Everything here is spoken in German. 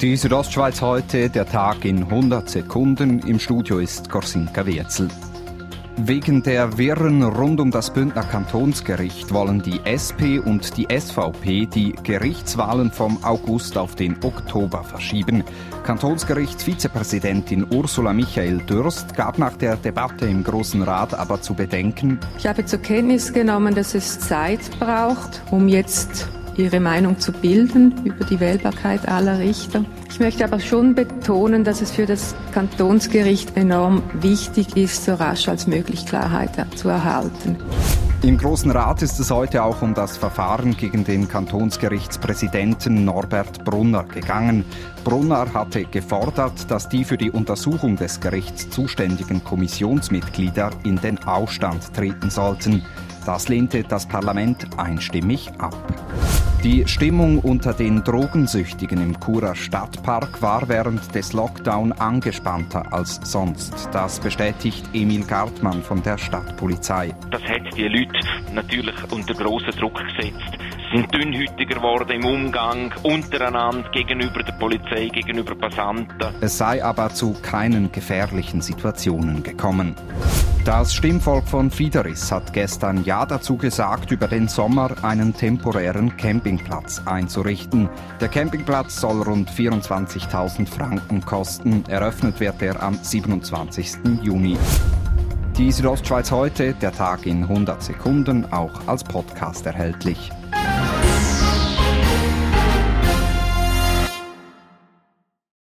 Die Südostschweiz heute, der Tag in 100 Sekunden. Im Studio ist Gorsinka Wirzel. Wegen der Wirren rund um das Bündner Kantonsgericht wollen die SP und die SVP die Gerichtswahlen vom August auf den Oktober verschieben. Kantonsgerichtsvizepräsidentin Ursula Michael Dürst gab nach der Debatte im Großen Rat aber zu bedenken. Ich habe zur Kenntnis genommen, dass es Zeit braucht, um jetzt ihre Meinung zu bilden über die Wählbarkeit aller Richter. Ich möchte aber schon betonen, dass es für das Kantonsgericht enorm wichtig ist, so rasch als möglich Klarheit zu erhalten. Im Großen Rat ist es heute auch um das Verfahren gegen den Kantonsgerichtspräsidenten Norbert Brunner gegangen. Brunner hatte gefordert, dass die für die Untersuchung des Gerichts zuständigen Kommissionsmitglieder in den Ausstand treten sollten. Das lehnte das Parlament einstimmig ab. Die Stimmung unter den Drogensüchtigen im Churer Stadtpark war während des Lockdown angespannter als sonst. Das bestätigt Emil Gartmann von der Stadtpolizei. Das hat die Leute natürlich unter grossen Druck gesetzt sind dünnhütiger geworden im Umgang untereinander gegenüber der Polizei, gegenüber Passanten. Es sei aber zu keinen gefährlichen Situationen gekommen. Das Stimmvolk von Fideris hat gestern Ja dazu gesagt, über den Sommer einen temporären Campingplatz einzurichten. Der Campingplatz soll rund 24.000 Franken kosten. Eröffnet wird er am 27. Juni. Die Südostschweiz heute, der Tag in 100 Sekunden, auch als Podcast erhältlich.